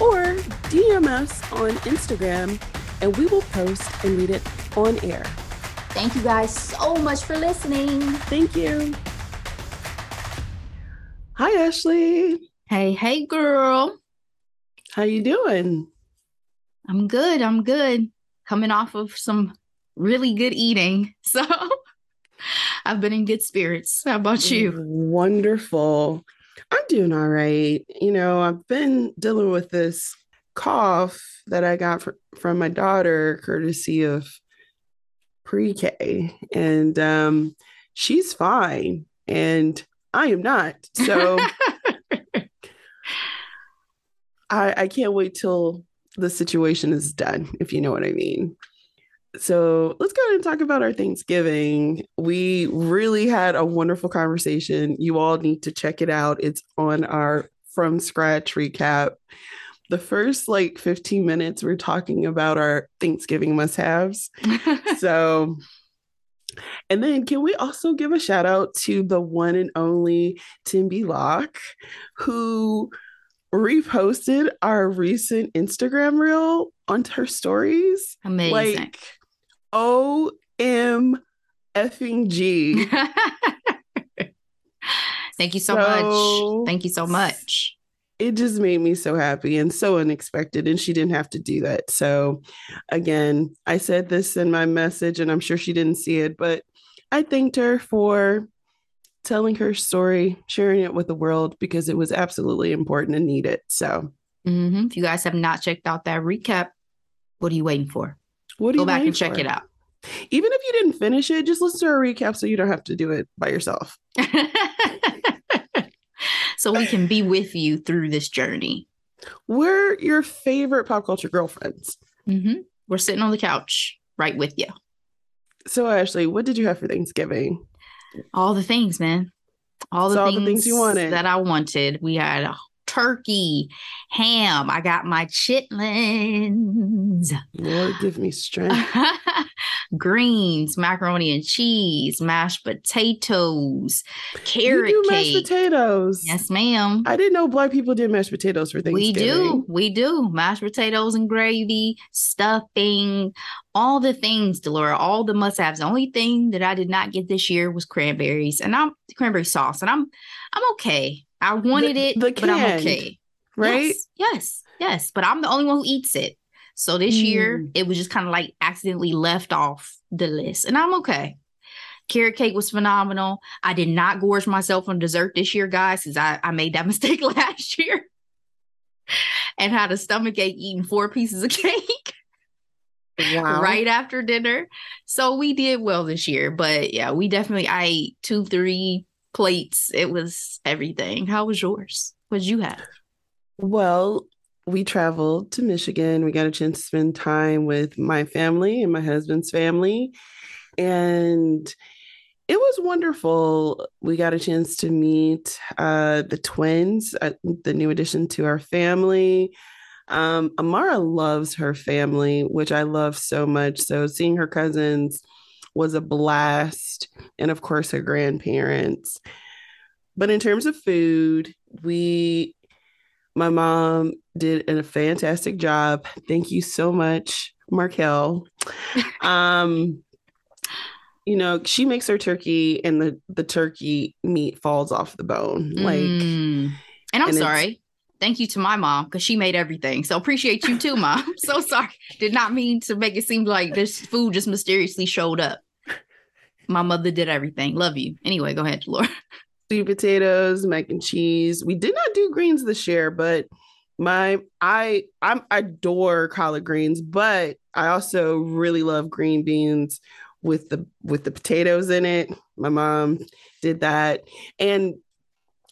Or DM us on Instagram and we will post and read it on air. Thank you guys so much for listening. Thank you. Hi Ashley. Hey, hey girl. How you doing? I'm good. I'm good. Coming off of some really good eating. So I've been in good spirits. How about you? Wonderful. I'm doing all right. You know, I've been dealing with this cough that I got fr- from my daughter, courtesy of pre K. And um, she's fine. And I am not. So I, I can't wait till the situation is done, if you know what I mean. So let's go ahead and talk about our Thanksgiving. We really had a wonderful conversation. You all need to check it out. It's on our from scratch recap. The first like 15 minutes, we're talking about our Thanksgiving must haves. so, and then can we also give a shout out to the one and only Tembi Locke, who reposted our recent Instagram reel onto her stories. Amazing. Like, OM effing G. Thank you so, so much. Thank you so much. It just made me so happy and so unexpected. And she didn't have to do that. So, again, I said this in my message, and I'm sure she didn't see it, but I thanked her for telling her story, sharing it with the world because it was absolutely important and needed. So, mm-hmm. if you guys have not checked out that recap, what are you waiting for? What Go back and check for? it out. Even if you didn't finish it, just listen to our recap so you don't have to do it by yourself. so we can be with you through this journey. We're your favorite pop culture girlfriends. Mm-hmm. We're sitting on the couch right with you. So, Ashley, what did you have for Thanksgiving? All the things, man. All the, things, all the things you wanted that I wanted. We had turkey, ham. I got my chitlins. Lord, give me strength. Greens, macaroni and cheese, mashed potatoes, carrot you do cake. mashed potatoes. Yes, ma'am. I didn't know black people did mashed potatoes for Thanksgiving. We do. We do. Mashed potatoes and gravy, stuffing, all the things, Delora, all the must-haves. The only thing that I did not get this year was cranberries, and I'm cranberry sauce, and I'm I'm okay. I wanted the, it, the but I'm okay. Right? Yes, yes, yes. But I'm the only one who eats it. So this mm. year it was just kind of like accidentally left off the list. And I'm okay. Carrot cake was phenomenal. I did not gorge myself on dessert this year, guys, because I, I made that mistake last year and had a stomach ache eating four pieces of cake. Wow. right after dinner. So we did well this year. But yeah, we definitely I ate two, three plates. It was everything. How was yours? What did you have? Well, we traveled to Michigan. We got a chance to spend time with my family and my husband's family. And it was wonderful. We got a chance to meet uh, the twins, uh, the new addition to our family. Um, Amara loves her family, which I love so much. So seeing her cousins was a blast. And of course, her grandparents. But in terms of food, we, my mom did a fantastic job. Thank you so much, Markel. um, you know, she makes her turkey and the the turkey meat falls off the bone. Like mm. And I'm and sorry. Thank you to my mom because she made everything. So appreciate you too, mom. so sorry. Did not mean to make it seem like this food just mysteriously showed up. My mother did everything. Love you. Anyway, go ahead, Laura. Sweet potatoes, mac and cheese. We did not do greens this year, but my I I'm, adore collard greens, but I also really love green beans with the with the potatoes in it. My mom did that, and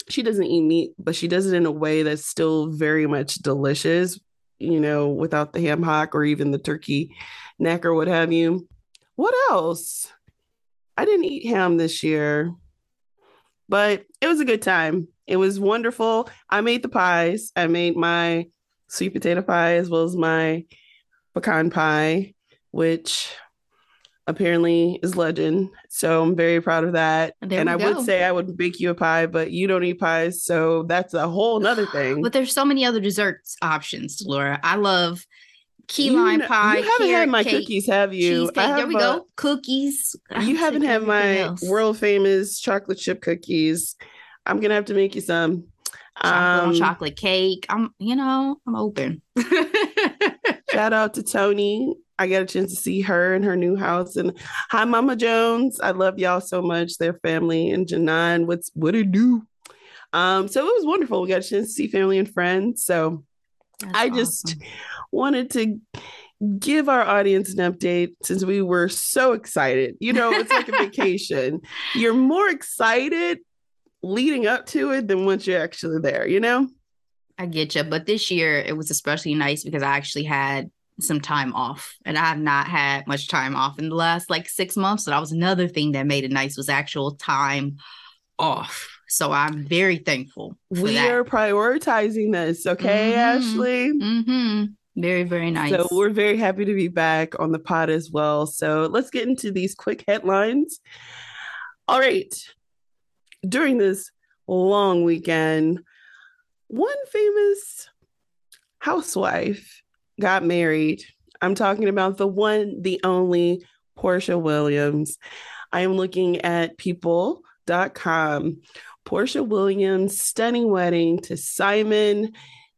she doesn't eat meat, but she does it in a way that's still very much delicious. you know, without the ham hock or even the turkey neck or what have you. What else? I didn't eat ham this year, but it was a good time. It was wonderful. I made the pies. I made my sweet potato pie as well as my pecan pie, which apparently is legend. So I'm very proud of that. There and I go. would say I would bake you a pie, but you don't eat pies. So that's a whole nother thing. But there's so many other desserts options, Laura. I love key You lime kn- pie. You haven't had my cake, cookies, have you? Cheesecake. I There we a- go. Cookies. You haven't had my else. world famous chocolate chip cookies. I'm gonna have to make you some. chocolate Um, chocolate cake. I'm, you know, I'm open. Shout out to Tony. I got a chance to see her in her new house. And hi, Mama Jones. I love y'all so much. Their family and Janine. What's what it do? Um, so it was wonderful. We got a chance to see family and friends. So That's I just awesome. wanted to give our audience an update since we were so excited. You know, it's like a vacation. You're more excited leading up to it than once you're actually there, you know? I get you. But this year it was especially nice because I actually had some time off and I have not had much time off in the last like six months. So that was another thing that made it nice was actual time off. So I'm very thankful. We that. are prioritizing this, okay, Mhm. Ashley? hmm Very, very nice. So we're very happy to be back on the pod as well. So let's get into these quick headlines. All right. During this long weekend, one famous housewife got married. I'm talking about the one, the only Porsha Williams. I am looking at people.com. Porsha Williams' stunning wedding to Simon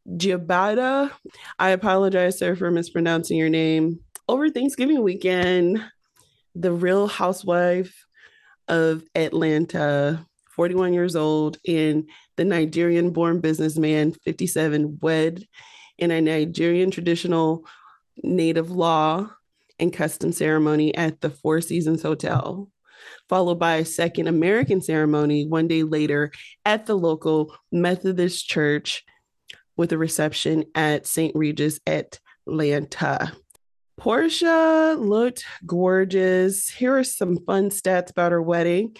Guobadia. I apologize, sir, for mispronouncing your name. Over Thanksgiving weekend, the real housewife of Atlanta, 41 years old, and the Nigerian born businessman, 57, wed in a Nigerian traditional native law and custom ceremony at the Four Seasons Hotel, followed by a second American ceremony one day later at the local Methodist church with a reception at St. Regis at Atlanta. Porsha looked gorgeous. Here are some fun stats about her wedding.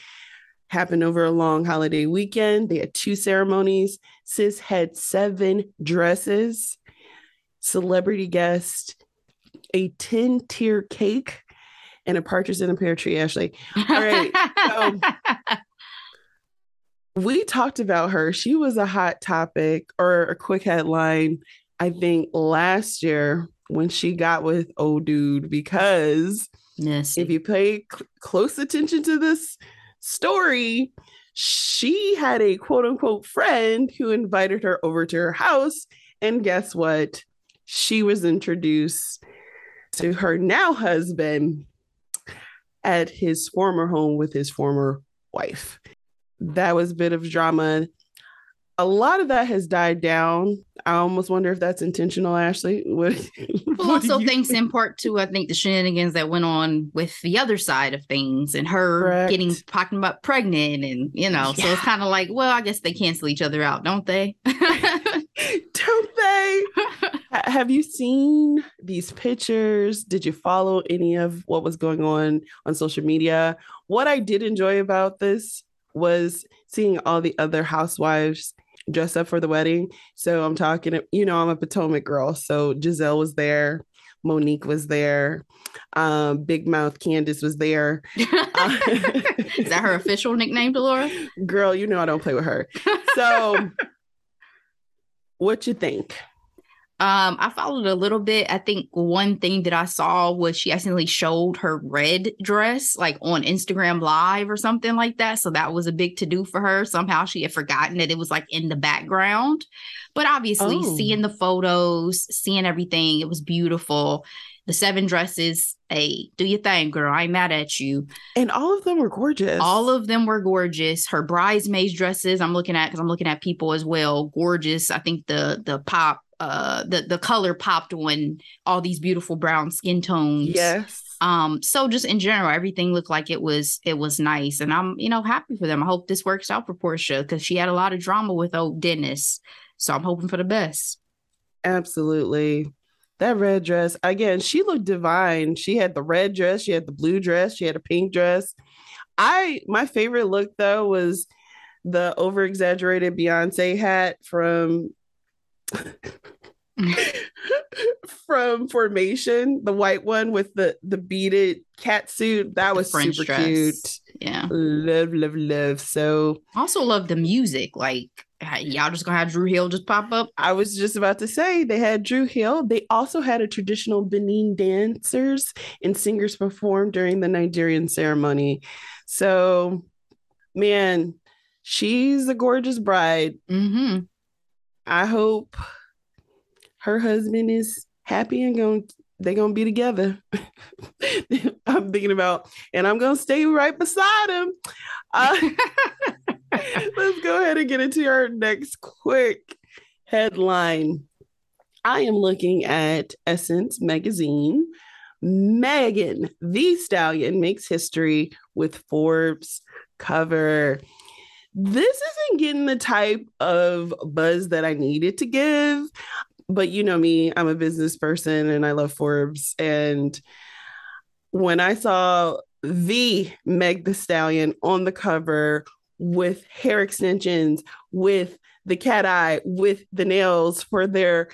Happened over a long holiday weekend. They had two ceremonies. Sis had seven dresses. Celebrity guest, a 10 tier cake, and a partridge in a pear tree, Ashley. All right. So we talked about her. She was a hot topic or a quick headline, I think, last year when she got with old dude because yes. if you pay cl- close attention to this story, she had a quote unquote friend who invited her over to her house. And guess what? She was introduced to her now husband at his former home with his former wife. That was a bit of drama. A lot of that has died down. I almost wonder if that's intentional, Ashley. What, Well, also thanks think? in part to I think the shenanigans that went on with the other side of things and her Correct. getting talking about pregnant and you know, so it's kind of like, well, I guess they cancel each other out, don't they? Don't they? Ha- Have you seen these pictures? Did you follow any of what was going on on social media? What I did enjoy about this was seeing all the other housewives dress up for the wedding. So I'm talking, you know, I'm a Potomac girl. So Gizelle was there, Monique was there, um, Big Mouth Candace was there. Is that her official nickname, Delora? Girl, you know I don't play with her. So what you think? Um, I followed a little bit. I think one thing that I saw was she accidentally showed her red dress like on Instagram Live or something like that. So that was a big to do for her. Somehow she had forgotten that it was like in the background. But obviously, Oh. seeing the photos, seeing everything, it was beautiful. The seven dresses, hey, do your thing, girl. I ain't mad at you. And all of them were gorgeous. All of them were gorgeous. Her bridesmaids dresses, I'm looking at because I'm looking at people as well. Gorgeous. I think the the pop, uh, the the color popped on all these beautiful brown skin tones. Yes. Um. So just in general, everything looked like it was it was nice, and I'm you know happy for them. I hope this works out for Porsha because she had a lot of drama with old Dennis. So I'm hoping for the best. Absolutely. That red dress, again, she looked divine. She had the red dress, she had the blue dress, she had a pink dress. I my favorite look though was the over exaggerated Beyonce hat from from Formation, the white one with the the beaded cat suit. That was super dress. cute. Yeah, love, love, love. So also love the music. Like y'all just gonna have Dru Hill just pop up. I was just about to say they had Dru Hill. They also had a traditional Benin dancers and singers perform during the Nigerian ceremony. So, man, she's a gorgeous bride. Mm-hmm. I hope her husband is happy and going they're gonna be together. I'm thinking about, and I'm gonna stay right beside him. Uh, let's go ahead and get into our next quick headline. I am looking at Essence magazine. Megan Thee Stallion makes history with Forbes cover. This isn't getting the type of buzz that I needed to give but you know me, I'm a business person and I love Forbes. And when I saw the Meg Thee Stallion on the cover with hair extensions, with the cat eye, with the nails for their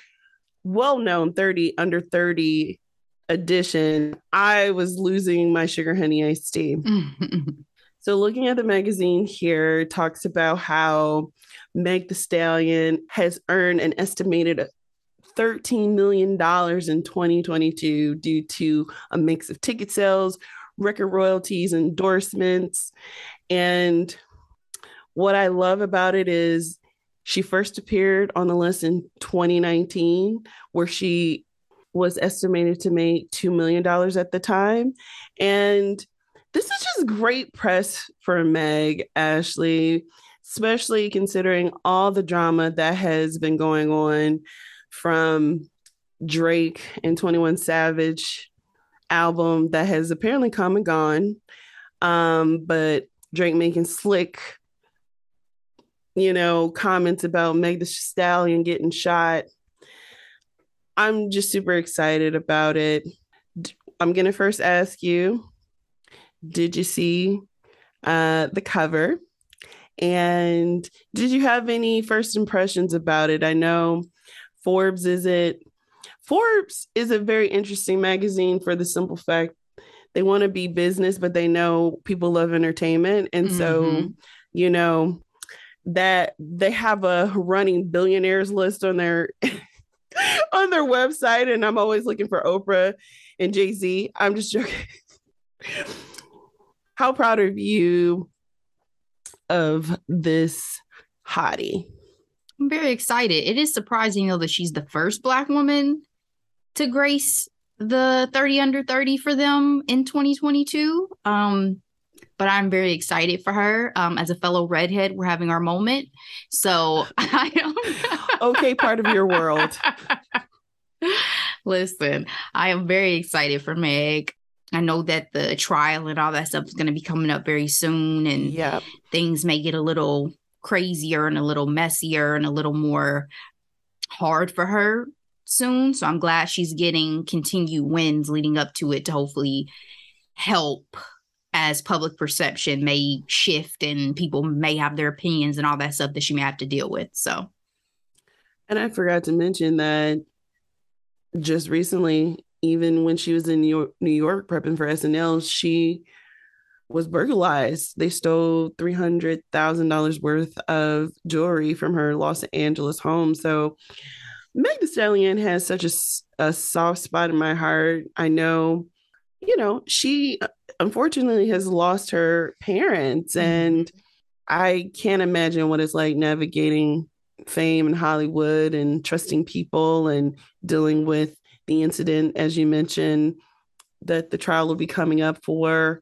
well known 30 under 30 edition, I was losing my sugar honey iced tea. so, looking at the magazine here, talks about how Meg Thee Stallion has earned an estimated $13 million in 2022 due to a mix of ticket sales, record royalties, endorsements. And what I love about it is she first appeared on the list in 2019, where she was estimated to make $2 million at the time. And this is just great press for Meg Ashley, especially considering all the drama that has been going on from Drake and 21 Savage album that has apparently come and gone. Um, but Drake making slick, you know, comments about Meg Thee Stallion getting shot. I'm just super excited about it. I'm gonna first ask you, did you see uh, the cover? And did you have any first impressions about it? I know Forbes is it? Forbes is a very interesting magazine for the simple fact they want to be business, but they know people love entertainment. And mm-hmm. so, you know, that they have a running billionaires list on their on their website. And I'm always looking for Oprah and Jay-Z. I'm just joking. How proud of you of this hottie? I'm very excited. It is surprising though that she's the first black woman to grace the 30 under 30 for them in 2022. Um, but I'm very excited for her. Um, as a fellow redhead, we're having our moment. So I don't Okay, part of your world. Listen, I am very excited for Meg. I know that the trial and all that stuff is going to be coming up very soon, and yep. things may get a little crazier and a little messier and a little more hard for her soon. So I'm glad she's getting continued wins leading up to it to hopefully help as public perception may shift and people may have their opinions and all that stuff that she may have to deal with. So, and I forgot to mention that just recently, even when she was in New York, New York prepping for SNL, she was burglarized. They stole $300,000 worth of jewelry from her Los Angeles home. So Meg Thee Stallion has such a, a soft spot in my heart. I know, you know, she uh, unfortunately has lost her parents, mm-hmm. and I can't imagine what it's like navigating fame in Hollywood and trusting people and dealing with the incident, as you mentioned, that the trial will be coming up for.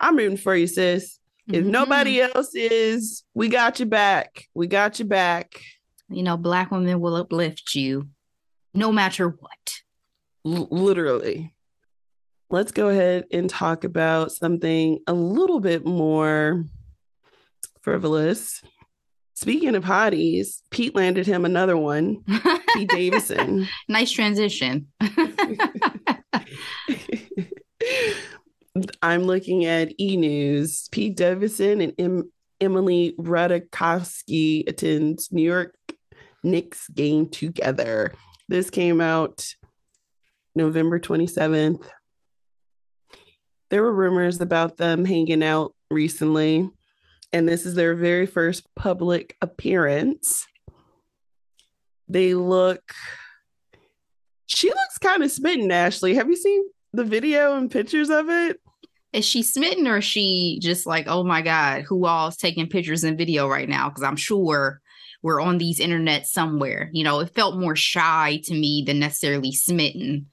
I'm rooting for you, sis. If mm-hmm. nobody else is, we got you back. We got you back. You know, black women will uplift you no matter what. L- literally. Let's go ahead and talk about something a little bit more frivolous. Speaking of hotties, Pete landed him another one, Pete Davidson. nice transition. I'm looking at E News. Pete Davidson and em- Emily Ratajkowski attend New York Knicks game together. This came out November 27th. There were rumors about them hanging out recently, and this is their very first public appearance. They look, she looks kind of smitten, Ashley. Have you seen the video and pictures of it? Is she smitten or is she just like, oh my God, who all is taking pictures and video right now? Because I'm sure we're on these internet somewhere. You know, it felt more shy to me than necessarily smitten.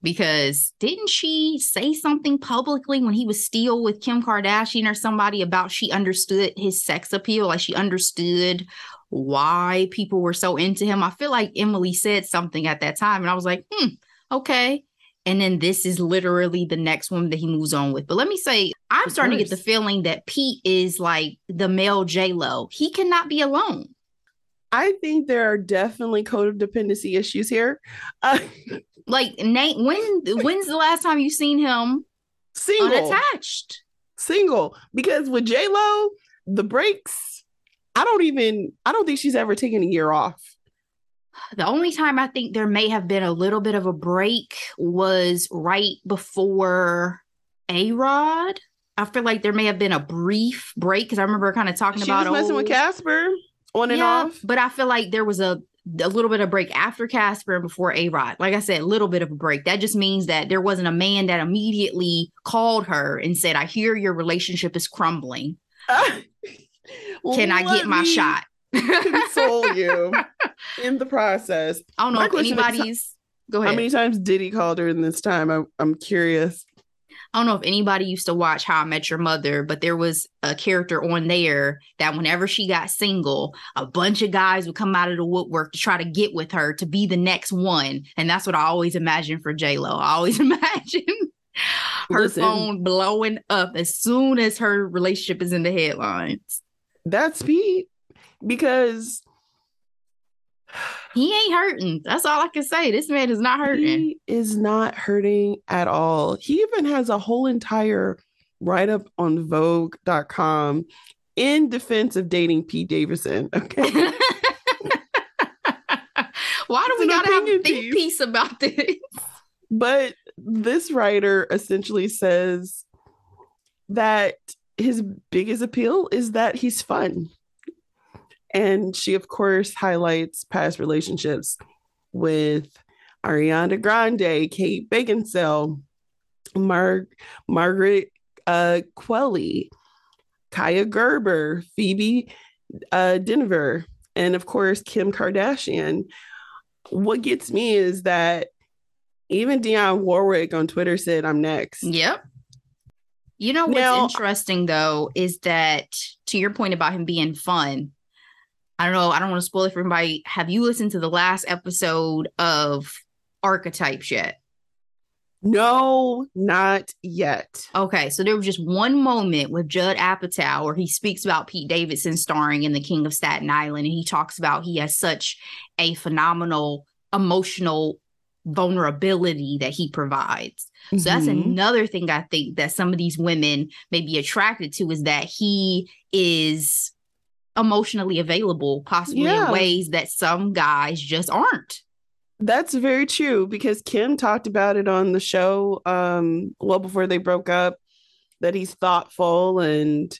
Because didn't she say something publicly when he was still with Kim Kardashian or somebody about she understood his sex appeal? Like she understood why people were so into him. I feel like Emily said something at that time, and I was like, hmm, okay. And then this is literally the next one that he moves on with. But let me say, I'm Of starting to get the feeling that Pete is like the male J Lo. He cannot be alone. I think there are definitely codependency issues here. Uh, Like Nate, when when's the last time you've seen him single, unattached? single, because with J Lo, the breaks. I don't even. I don't think she's ever taken a year off. The only time I think there may have been a little bit of a break was right before A Rod. I feel like there may have been a brief break because I remember kind of talking She about was messing with oh, Casper on and yeah, off. But I feel like there was a a little bit of break after Casper and before A Rod. Like I said, a little bit of a break. That just means that there wasn't a man that immediately called her and said, I hear your relationship is crumbling. Can I get my shot? Console you in the process. I don't know My if is, anybody's go How many times did he call her in this time? I, I'm curious. I don't know if anybody used to watch How I Met Your Mother, but there was a character on there that whenever she got single, a bunch of guys would come out of the woodwork to try to get with her to be the next one. And that's what I always imagine for J Lo. I always imagine her Listen. phone blowing up as soon as her relationship is in the headlines. That's Pete because He ain't hurting. That's all I can say. This man is not hurting. he is not hurting at all. He even has a whole entire write up on Vogue.com in defense of dating Pete Davidson. Okay. Why do It's we gotta have a piece. piece about this? but this writer essentially says that his biggest appeal is that he's fun. And she, of course, highlights past relationships with Ariana Grande, Kate Beckinsale, Mar- Margaret uh, Qualley, Kaia Gerber, Phoebe uh, Dynevor, and of course, Kim Kardashian. What gets me is that even Dionne Warwick on Twitter said, I'm next. Yep. You know what's Now- interesting though is that to your point about him being fun. I don't know. I don't want to spoil it for anybody. Have you listened to the last episode of Archetypes yet? No, not yet. Okay, so there was just one moment with Judd Apatow where he speaks about Pete Davidson starring in The King of Staten Island, and he talks about he has such a phenomenal emotional vulnerability that he provides. So that's Mhm. another thing I think that some of these women may be attracted to is that he is emotionally available, possibly Yeah. in ways that some guys just aren't. That's very true because Kim talked about it on the show um well before they broke up that he's thoughtful and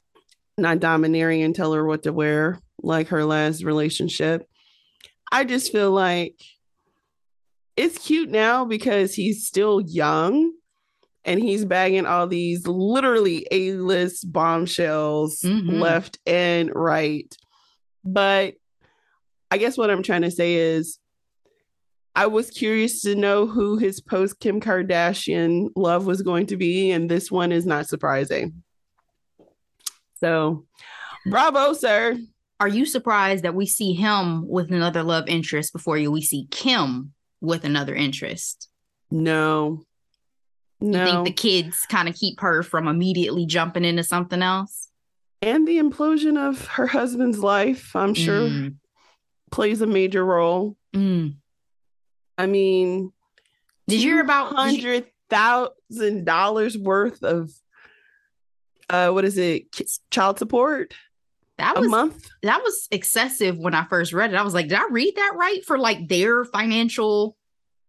not domineering and tell her what to wear like her last relationship. I just feel like it's cute now because he's still young and he's bagging all these literally A-list bombshells Mhm. left and right. But I guess what I'm trying to say is I was curious to know who his post Kim Kardashian love was going to be, and this one is not surprising. So, bravo, sir. Are you surprised that we see him with another love interest before you we see Kim with another interest? No, You think the kids kind of keep her from immediately jumping into something else? and the implosion of her husband's life, I'm sure, mm. plays a major role. Mm. I mean, did you hear about hundred thousand dollars worth of uh what is it child support? That was a month. That was excessive when I first read it. I was like, did I read that right for like their financial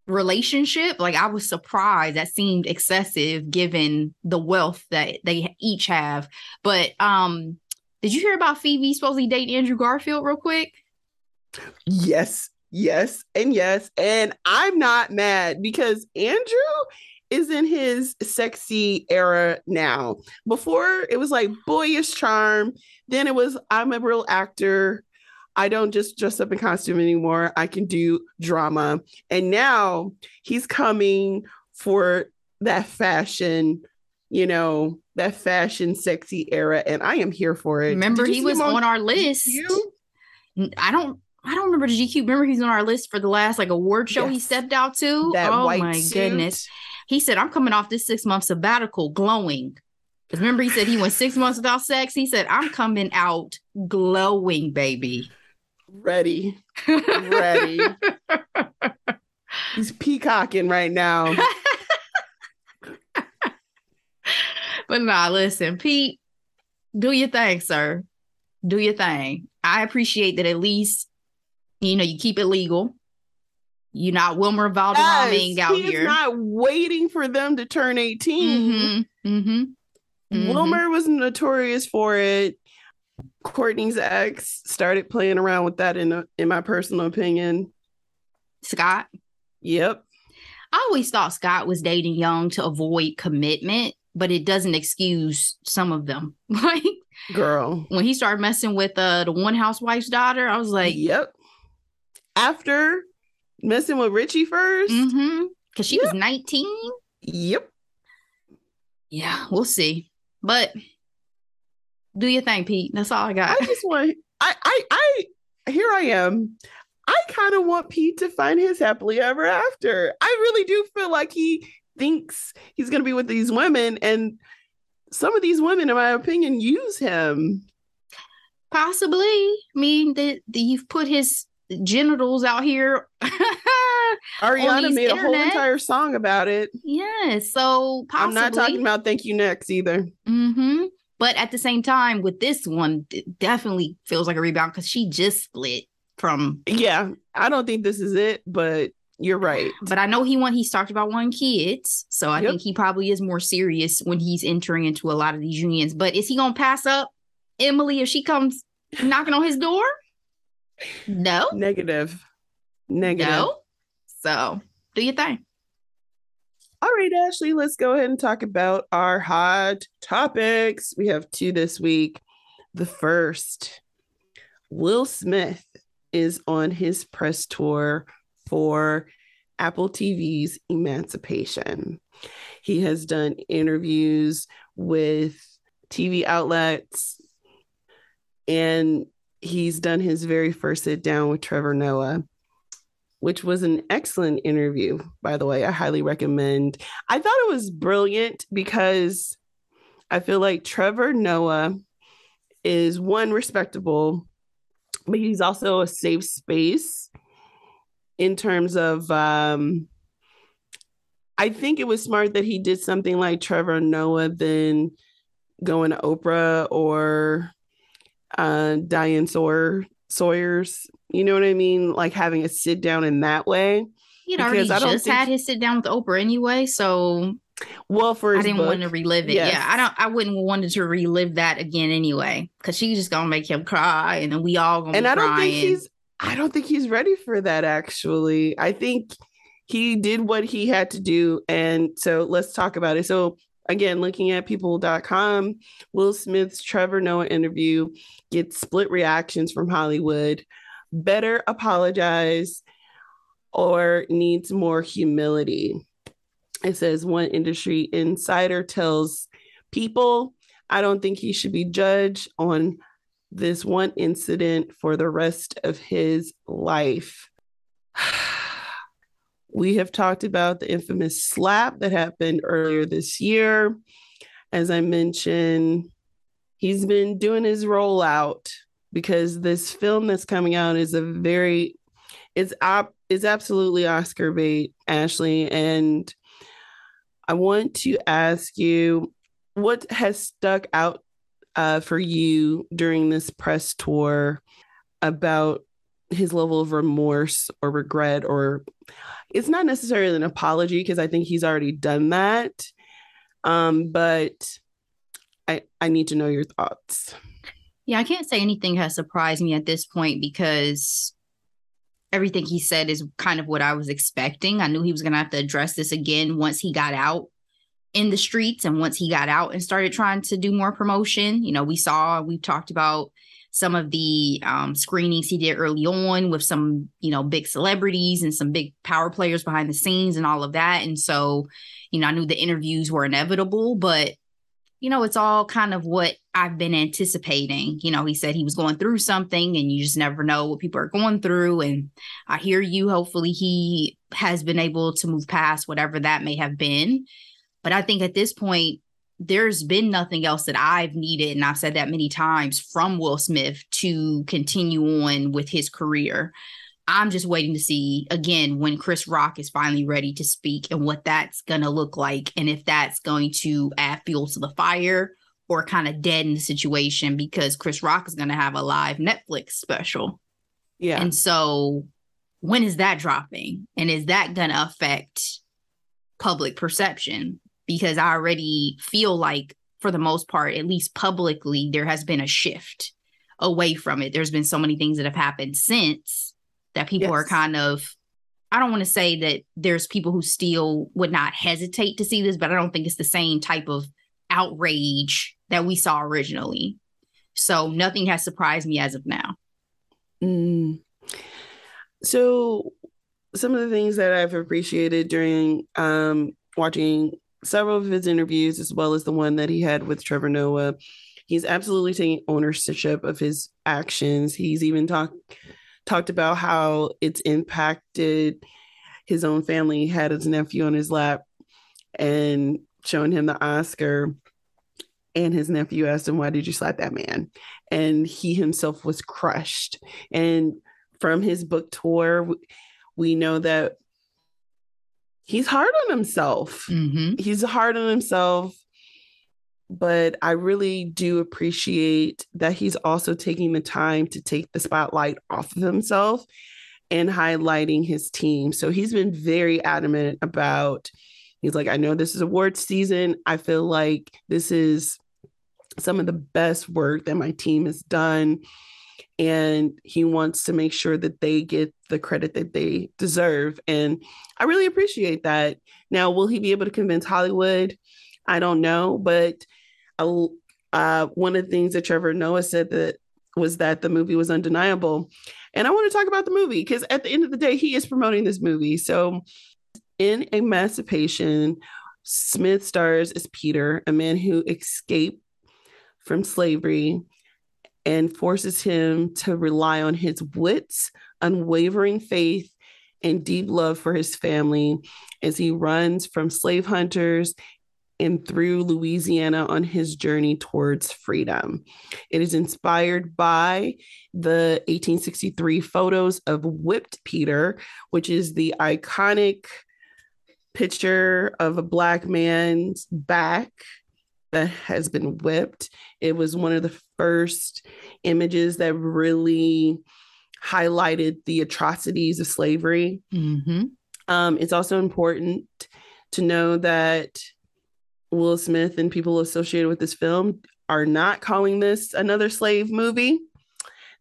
relationship? Like I was surprised. That seemed excessive given the wealth that they each have. But um, did you hear about Phoebe supposedly dating Andrew Garfield real quick? Yes, yes, and yes. And I'm not mad because Andrew is in his sexy era now. Before it was like boyish charm, then it was I'm a real actor. I don't just dress up in costume anymore. I can do drama. And now he's coming for that fashion, you know, that fashion sexy era. And I am here for it. Remember, he was on, on, our list. GQ? I don't I don't remember the GQ. Remember he's on our list for the last like award show yes. he stepped out to. That oh my suit. goodness. He said, I'm coming off this six month sabbatical glowing. Because remember, he said he went six months without sex. He said, I'm coming out glowing, baby. Ready. Ready. He's peacocking right now. but nah, listen, Pete, do your thing, sir. Do your thing. I appreciate that at least, you know, you keep it legal. You're not Wilmer Valderrama yes, out he's here. not waiting for them to turn 18. Mm-hmm, mm-hmm. Mm-hmm. Wilmer was notorious for it. Courtney's ex started playing around with that in a, in my personal opinion. Scott. Yep. I always thought Scott was dating young to avoid commitment, but it doesn't excuse some of them. like girl, when he started messing with uh the one housewife's daughter, I was like, "Yep." After messing with Richie 1st mm-hmm. Cause she yep. was 19. Yep. Yeah, we'll see. But do your thing, Pete. That's all I got. I just want I I I here I am. I kind of want Pete to find his happily ever after. I really do feel like he thinks he's going to be with these women and some of these women in my opinion use him. Possibly. I mean that you've put his genitals out here. Ariana made internet. a whole entire song about it. Yeah, so possibly. I'm not talking about "Thank You Next" either. Mm-hmm. But at the same time, with this one, it definitely feels like a rebound because she just split from. Yeah, I don't think this is it, but you're right. But I know he want he's talked about one kids, so I yep. think he probably is more serious when he's entering into a lot of these unions. But is he gonna pass up Emily if she comes knocking on his door? No. Negative. Negative. No. So do your thing. All right, Ashley, let's go ahead and talk about our hot topics. We have two this week. The first, Will Smith is on his press tour for Apple TV's Emancipation. He has done interviews with TV outlets and he's done his very first sit down with Trevor Noah, which was an excellent interview, by the way. I highly recommend. I thought it was brilliant because I feel like Trevor Noah is one respectable, but he's also a safe space in terms of um I think it was smart that he did something like Trevor Noah than going to Oprah or uh, Diane Sawyer Sawyer's. You know what I mean? Like having a sit down in that way. He'd already just think... had his sit down with Oprah anyway, so well for I didn't book. want to relive it. Yes. Yeah, I don't. I wouldn't wanted to relive that again anyway, because she's just gonna make him cry, and then we all gonna. And I don't crying. think he's. I don't think he's ready for that. Actually, I think he did what he had to do, and so let's talk about it. So again, looking at people.com, Will Smith's Trevor Noah interview gets split reactions from Hollywood. Better apologize or needs more humility. It says one industry insider tells people, I don't think he should be judged on this one incident for the rest of his life. We have talked about the infamous slap that happened earlier this year. As I mentioned, he's been doing his rollout because this film that's coming out is a very it's op is absolutely Oscar bait, Ashley. And I want to ask you what has stuck out uh, for you during this press tour about his level of remorse or regret or it's not necessarily an apology because I think he's already done that. Um, but I I need to know your thoughts. Yeah, I can't say anything has surprised me at this point because everything he said is kind of what I was expecting. I knew he was to have to address this again once he got out in the streets and once he got out and started trying to do more promotion. You know, we saw, we talked about some of the um, screenings he did early on with some, you know, big celebrities and some big power players behind the scenes and all of that. And so, you know, I knew the interviews were inevitable, but you know, it's all kind of what I've been anticipating. You know, he said he was going through something and you just never know what people are going through. And I hear you. Hopefully, he has been able to move past whatever that may have been. But I think at this point, there's been nothing else that I've needed, and I've said that many times from Will Smith to continue on with his career. I'm just waiting to see again when Chris Rock is finally ready to speak and what that's going to look like. And if that's going to add fuel to the fire or kind of deaden the situation because Chris Rock is going to have a live Netflix special. Yeah. And so when is that dropping? And is that going to affect public perception? Because I already feel like, for the most part, at least publicly, there has been a shift away from it. There's been so many things that have happened since that people yes. are kind of I don't want to say that there's people who still would not hesitate to see this, but I don't think it's the same type of outrage that we saw originally. So nothing has surprised me as of now. Mm. So some of the things that I've appreciated during um, watching several of his interviews, as well as the one that he had with Trevor Noah, he's absolutely taking ownership of his actions. He's even talked talked about how it's impacted his own family. He had his nephew on his lap and showing him the Oscar. And his nephew asked him, Why did you slap that man? And he himself was crushed. And from his book tour, we know that he's hard on himself. Mm-hmm. He's hard on himself but I really do appreciate that he's also taking the time to take the spotlight off of himself and highlighting his team. So he's been very adamant about he's like I know this is awards season. I feel like this is some of the best work that my team has done and he wants to make sure that they get the credit that they deserve and I really appreciate that. Now, will he be able to convince Hollywood? I don't know, but uh, one of the things that Trevor Noah said that was that the movie was undeniable. And I want to talk about the movie because at the end of the day, he is promoting this movie. So in Emancipation, Smith stars as Peter, a man who escaped from slavery and forces him to rely on his wits, unwavering faith, and deep love for his family as he runs from slave hunters and through Louisiana on his journey towards freedom. It is inspired by the 1863 photos of Whipped Peter, which is the iconic picture of a black man's back that has been whipped. It was one of the first images that really highlighted the atrocities of slavery. Mm-hmm. Um, it's also important to know that Will Smith and people associated with this film are not calling this another slave movie.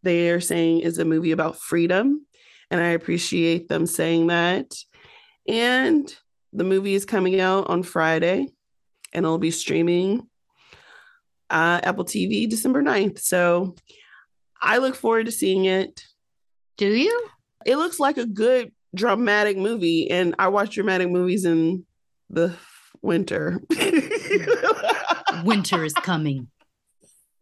They are saying it's a movie about freedom. And I appreciate them saying that. And the movie is coming out on Friday and it'll be streaming uh, Apple TV December 9th. So I look forward to seeing it. Do you? It looks like a good dramatic movie. And I watch dramatic movies in the winter. winter is coming.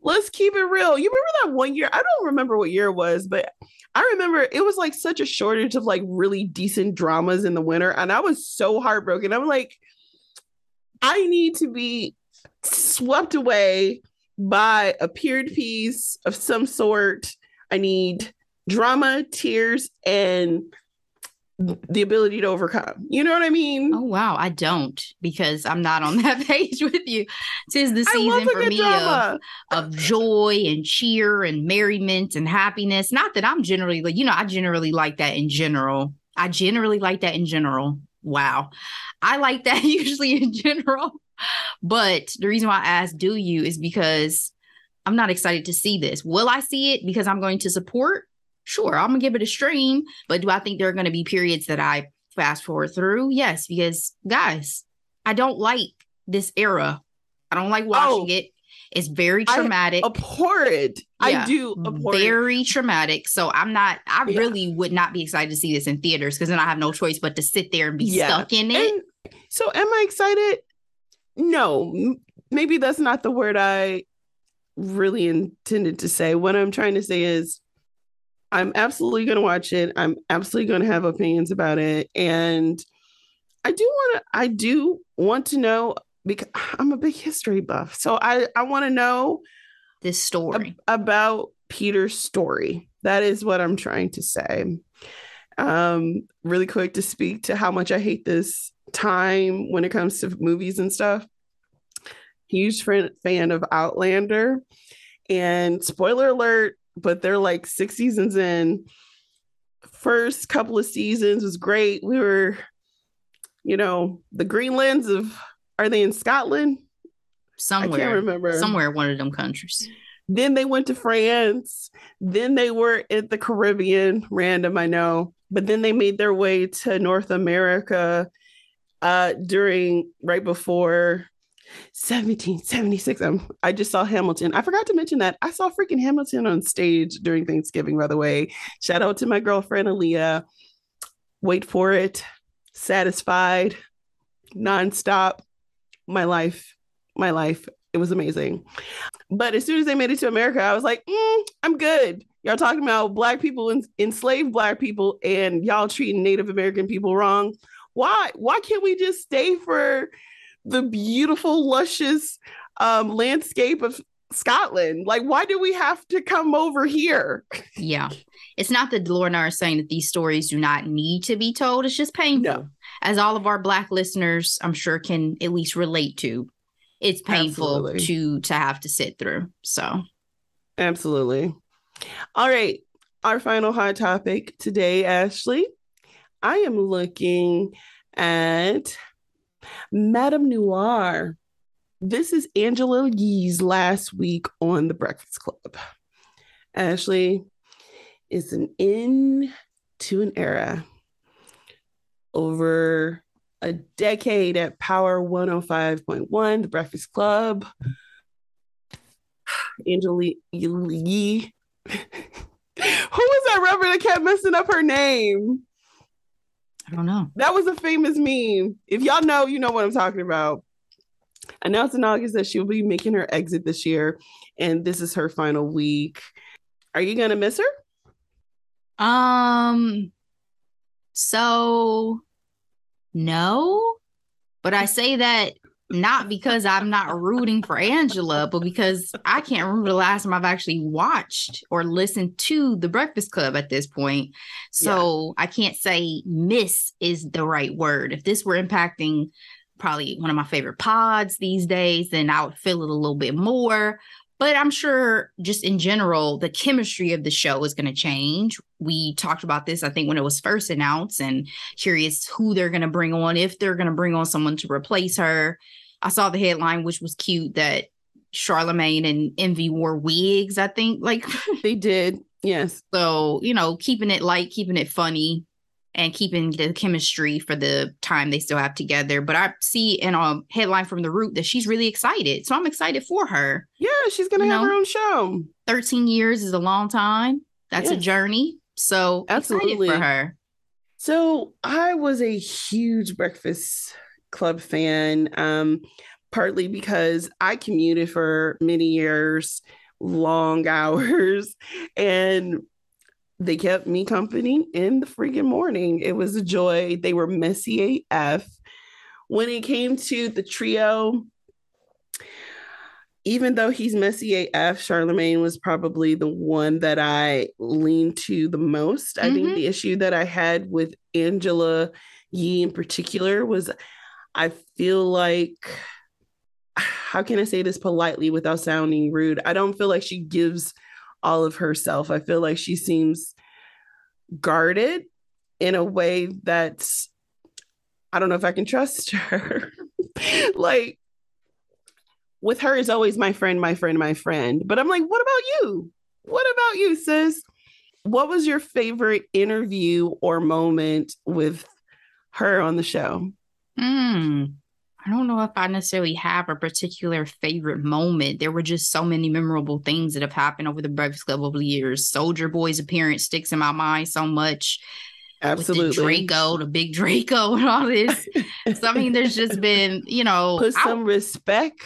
Let's keep it real. You remember that one year? I don't remember what year it was, but I remember it was like such a shortage of like really decent dramas in the winter. And I was so heartbroken. I'm like, I need to be swept away by a period piece of some sort. I need drama, tears, and the ability to overcome. You know what I mean? Oh wow, I don't because I'm not on that page with you. Tis the season for me of, of joy and cheer and merriment and happiness. Not that I'm generally like, you know, I generally like that in general. I generally like that in general. Wow. I like that usually in general. But the reason why I asked do you is because I'm not excited to see this. Will I see it because I'm going to support? Sure, I'm gonna give it a stream, but do I think there are gonna be periods that I fast forward through? Yes, because guys, I don't like this era. I don't like watching oh, it. It's very traumatic. I abhor it. Yeah, I do very it. traumatic. So I'm not. I yeah. really would not be excited to see this in theaters because then I have no choice but to sit there and be yeah. stuck in it. And so am I excited? No, maybe that's not the word I really intended to say. What I'm trying to say is I'm absolutely going to watch it. I'm absolutely going to have opinions about it. And I do want to, I do want to know because I'm a big history buff. So I, I want to know this story ab- about Peter's story. That is what I'm trying to say. Um, really quick to speak to how much I hate this time when it comes to movies and stuff. Huge fan of Outlander. And spoiler alert, but they're like six seasons in. First couple of seasons was great. We were, you know, the Greenlands of are they in Scotland? Somewhere. I can't remember. Somewhere one of them countries. Then they went to France. Then they were at the Caribbean, random, I know. But then they made their way to North America uh during right before 1776. Um, I just saw Hamilton. I forgot to mention that I saw freaking Hamilton on stage during Thanksgiving, by the way. Shout out to my girlfriend Aaliyah. Wait for it. Satisfied, nonstop. My life, my life. It was amazing. But as soon as they made it to America, I was like, mm, I'm good. Y'all talking about black people and enslaved black people and y'all treating Native American people wrong. Why? Why can't we just stay for the beautiful, luscious um, landscape of Scotland. Like, why do we have to come over here? Yeah. It's not that Laura and I are saying that these stories do not need to be told. It's just painful. No. As all of our Black listeners, I'm sure, can at least relate to. It's painful Absolutely. to to have to sit through. So Absolutely. All right. Our final hot topic today, Ashley. I am looking at MadameNoire. This is Angela Yee's last week on The Breakfast Club. Ashley is an end to an era. Over a decade at Power 105.1, The Breakfast Club. Angela Yee. Who was that rapper that kept messing up her name? I don't know. That was a famous meme. If y'all know, you know what I'm talking about. Announced in August that she will be making her exit this year, and this is her final week. Are you gonna miss her? Um. So, no, but I say that not because I'm not rooting for Angela, but because I can't remember the last time I've actually watched or listened to The Breakfast Club at this point. So yeah. I can't say miss is the right word. If this were impacting probably one of my favorite pods these days, then I would feel it a little bit more. But I'm sure just in general, the chemistry of the show is going to change. We talked about this, I think, when it was first announced, and curious who they're going to bring on, if they're going to bring on someone to replace her. I saw the headline, which was cute, that Charlemagne and Envy wore wigs, I think. Like they did. Yes. So, you know, keeping it light, keeping it funny, and keeping the chemistry for the time they still have together. But I see in a headline from The Root that she's really excited. So I'm excited for her. Yeah, she's going to have know, her own show. 13 years is a long time. That's a journey. So Absolutely. for her. So I was a huge Breakfast Club fan, um, partly because I commuted for many years, long hours, and they kept me company in the freaking morning. It was a joy. They were messy AF. When it came to the trio, even though he's messy AF, Charlemagne was probably the one that I leaned to the most. Mm-hmm. I think mm-hmm. the issue that I had with Angela Yee in particular was I feel like how can I say this politely without sounding rude? I don't feel like she gives all of herself. I feel like she seems guarded in a way that's I don't know if I can trust her. like with her is always my friend, my friend, my friend. But I'm like, what about you? What about you, sis? What was your favorite interview or moment with her on the show? Hmm. I don't know if I necessarily have a particular favorite moment. There were just so many memorable things that have happened over the Breakfast Club over the years. Soulja Boy's appearance sticks in my mind so much. Absolutely. the Draco, the big Draco, and all this. so, I mean, there's just been, you know, put some I, respect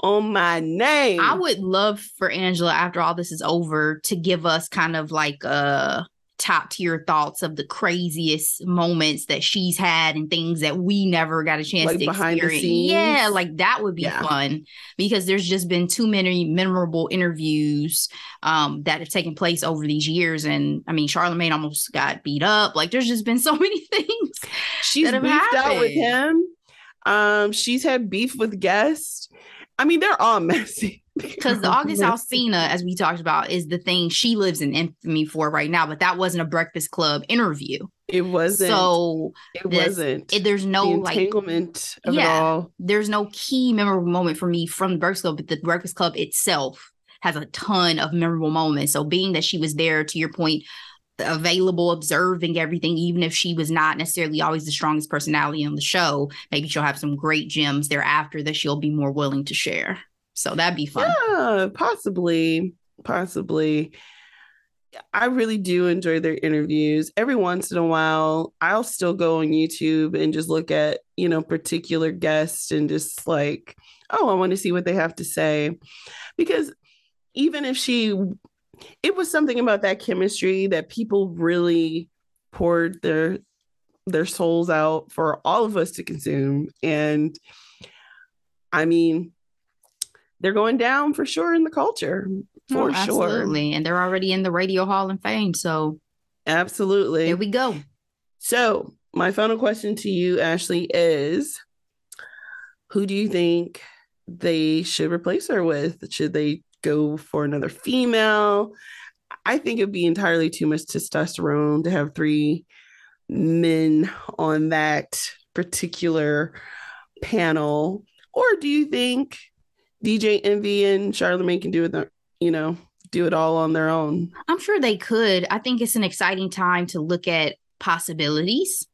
on my name. I would love for Angela, after all this is over, to give us kind of like a top tier thoughts of the craziest moments that she's had and things that we never got a chance like to experience. Yeah, like that would be yeah. fun because there's just been too many memorable interviews um, that have taken place over these years. And I mean, Charlemagne almost got beat up. Like there's just been so many things. She's beefed happened. out with him. Um, she's had beef with guests. I mean, they're all messy. Because the August Alsina, as we talked about, is the thing she lives in infamy for right now. But that wasn't a Breakfast Club interview. It wasn't. So it wasn't. It, there's no the entanglement like, of yeah, it all. There's no key memorable moment for me from the Breakfast Club, but the Breakfast Club itself has a ton of memorable moments. So being that she was there, to your point, available, observing everything, even if she was not necessarily always the strongest personality on the show, maybe she'll have some great gems thereafter that she'll be more willing to share. So that'd be fun. Yeah, possibly. Possibly. I really do enjoy their interviews. Every once in a while, I'll still go on YouTube and just look at, you know, particular guests and just like, oh, I want to see what they have to say. Because even if she, it was something about that chemistry that people really poured their their souls out for all of us to consume. And I mean, they're going down for sure in the culture oh, for oh, absolutely. sure. And they're already in the Radio Hall of Fame. So absolutely. Here we go. So my final question to you, Ashley, is who do you think they should replace her with? Should they go for another female? I think it'd be entirely too much testosterone to have three men on that particular panel. Or do you think DJ Envy and Charlemagne can do it, you know, do it all on their own. I'm sure they could. I think it's an exciting time to look at possibilities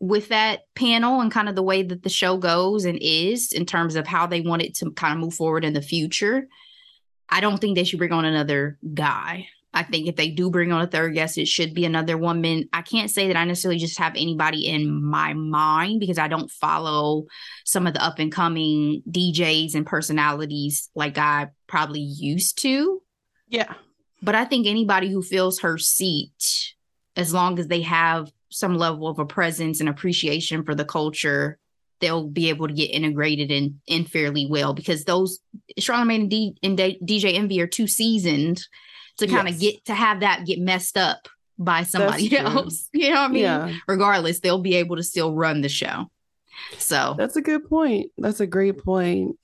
with that panel and kind of the way that the show goes and is in terms of how they want it to kind of move forward in the future. I don't think they should bring on another guy. I think if they do bring on a third guest, it should be another woman. I can't say that I necessarily just have anybody in my mind because I don't follow some of the up and coming DJs and personalities like I probably used to. Yeah. But I think anybody who fills her seat, as long as they have some level of a presence and appreciation for the culture, they'll be able to get integrated in in fairly well because those Charlemagne and, D, and D, DJ Envy are too seasoned to kind of yes. get to have that get messed up by somebody else. You know what I mean? Yeah. Regardless, they'll be able to still run the show. So that's a good point. That's a great point.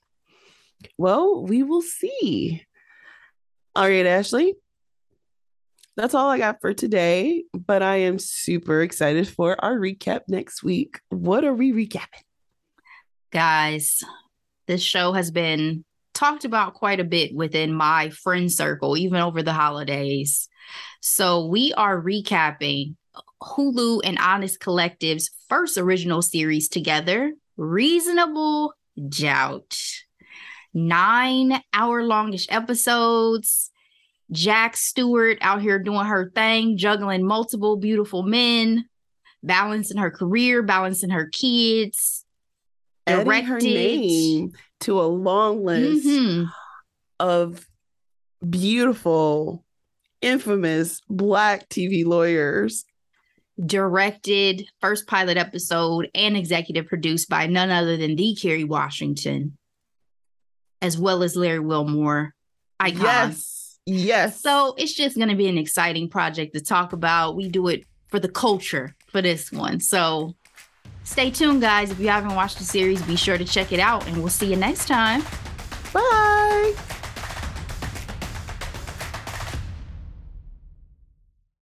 Well, we will see. All right, Ashley. That's all I got for today, but I am super excited for our recap next week. What are we recapping? Guys, this show has been talked about quite a bit within my friend circle, even over the holidays. So we are recapping Hulu and Onyx Collective's first original series together, Reasonable Doubt. Nine hour longish episodes. Jax Stewart out here doing her thing, juggling multiple beautiful men, balancing her career, balancing her kids. Directed, her name to a long list mm-hmm. of beautiful, infamous Black TV lawyers. Directed, first pilot episode, and executive produced by none other than the Kerry Washington. as well as Larry Wilmore icon. Yes. Yes. So it's just going to be an exciting project to talk about. We do it for the culture for this one. So stay tuned, guys. If you haven't watched the series, be sure to check it out, and we'll see you next time. Bye.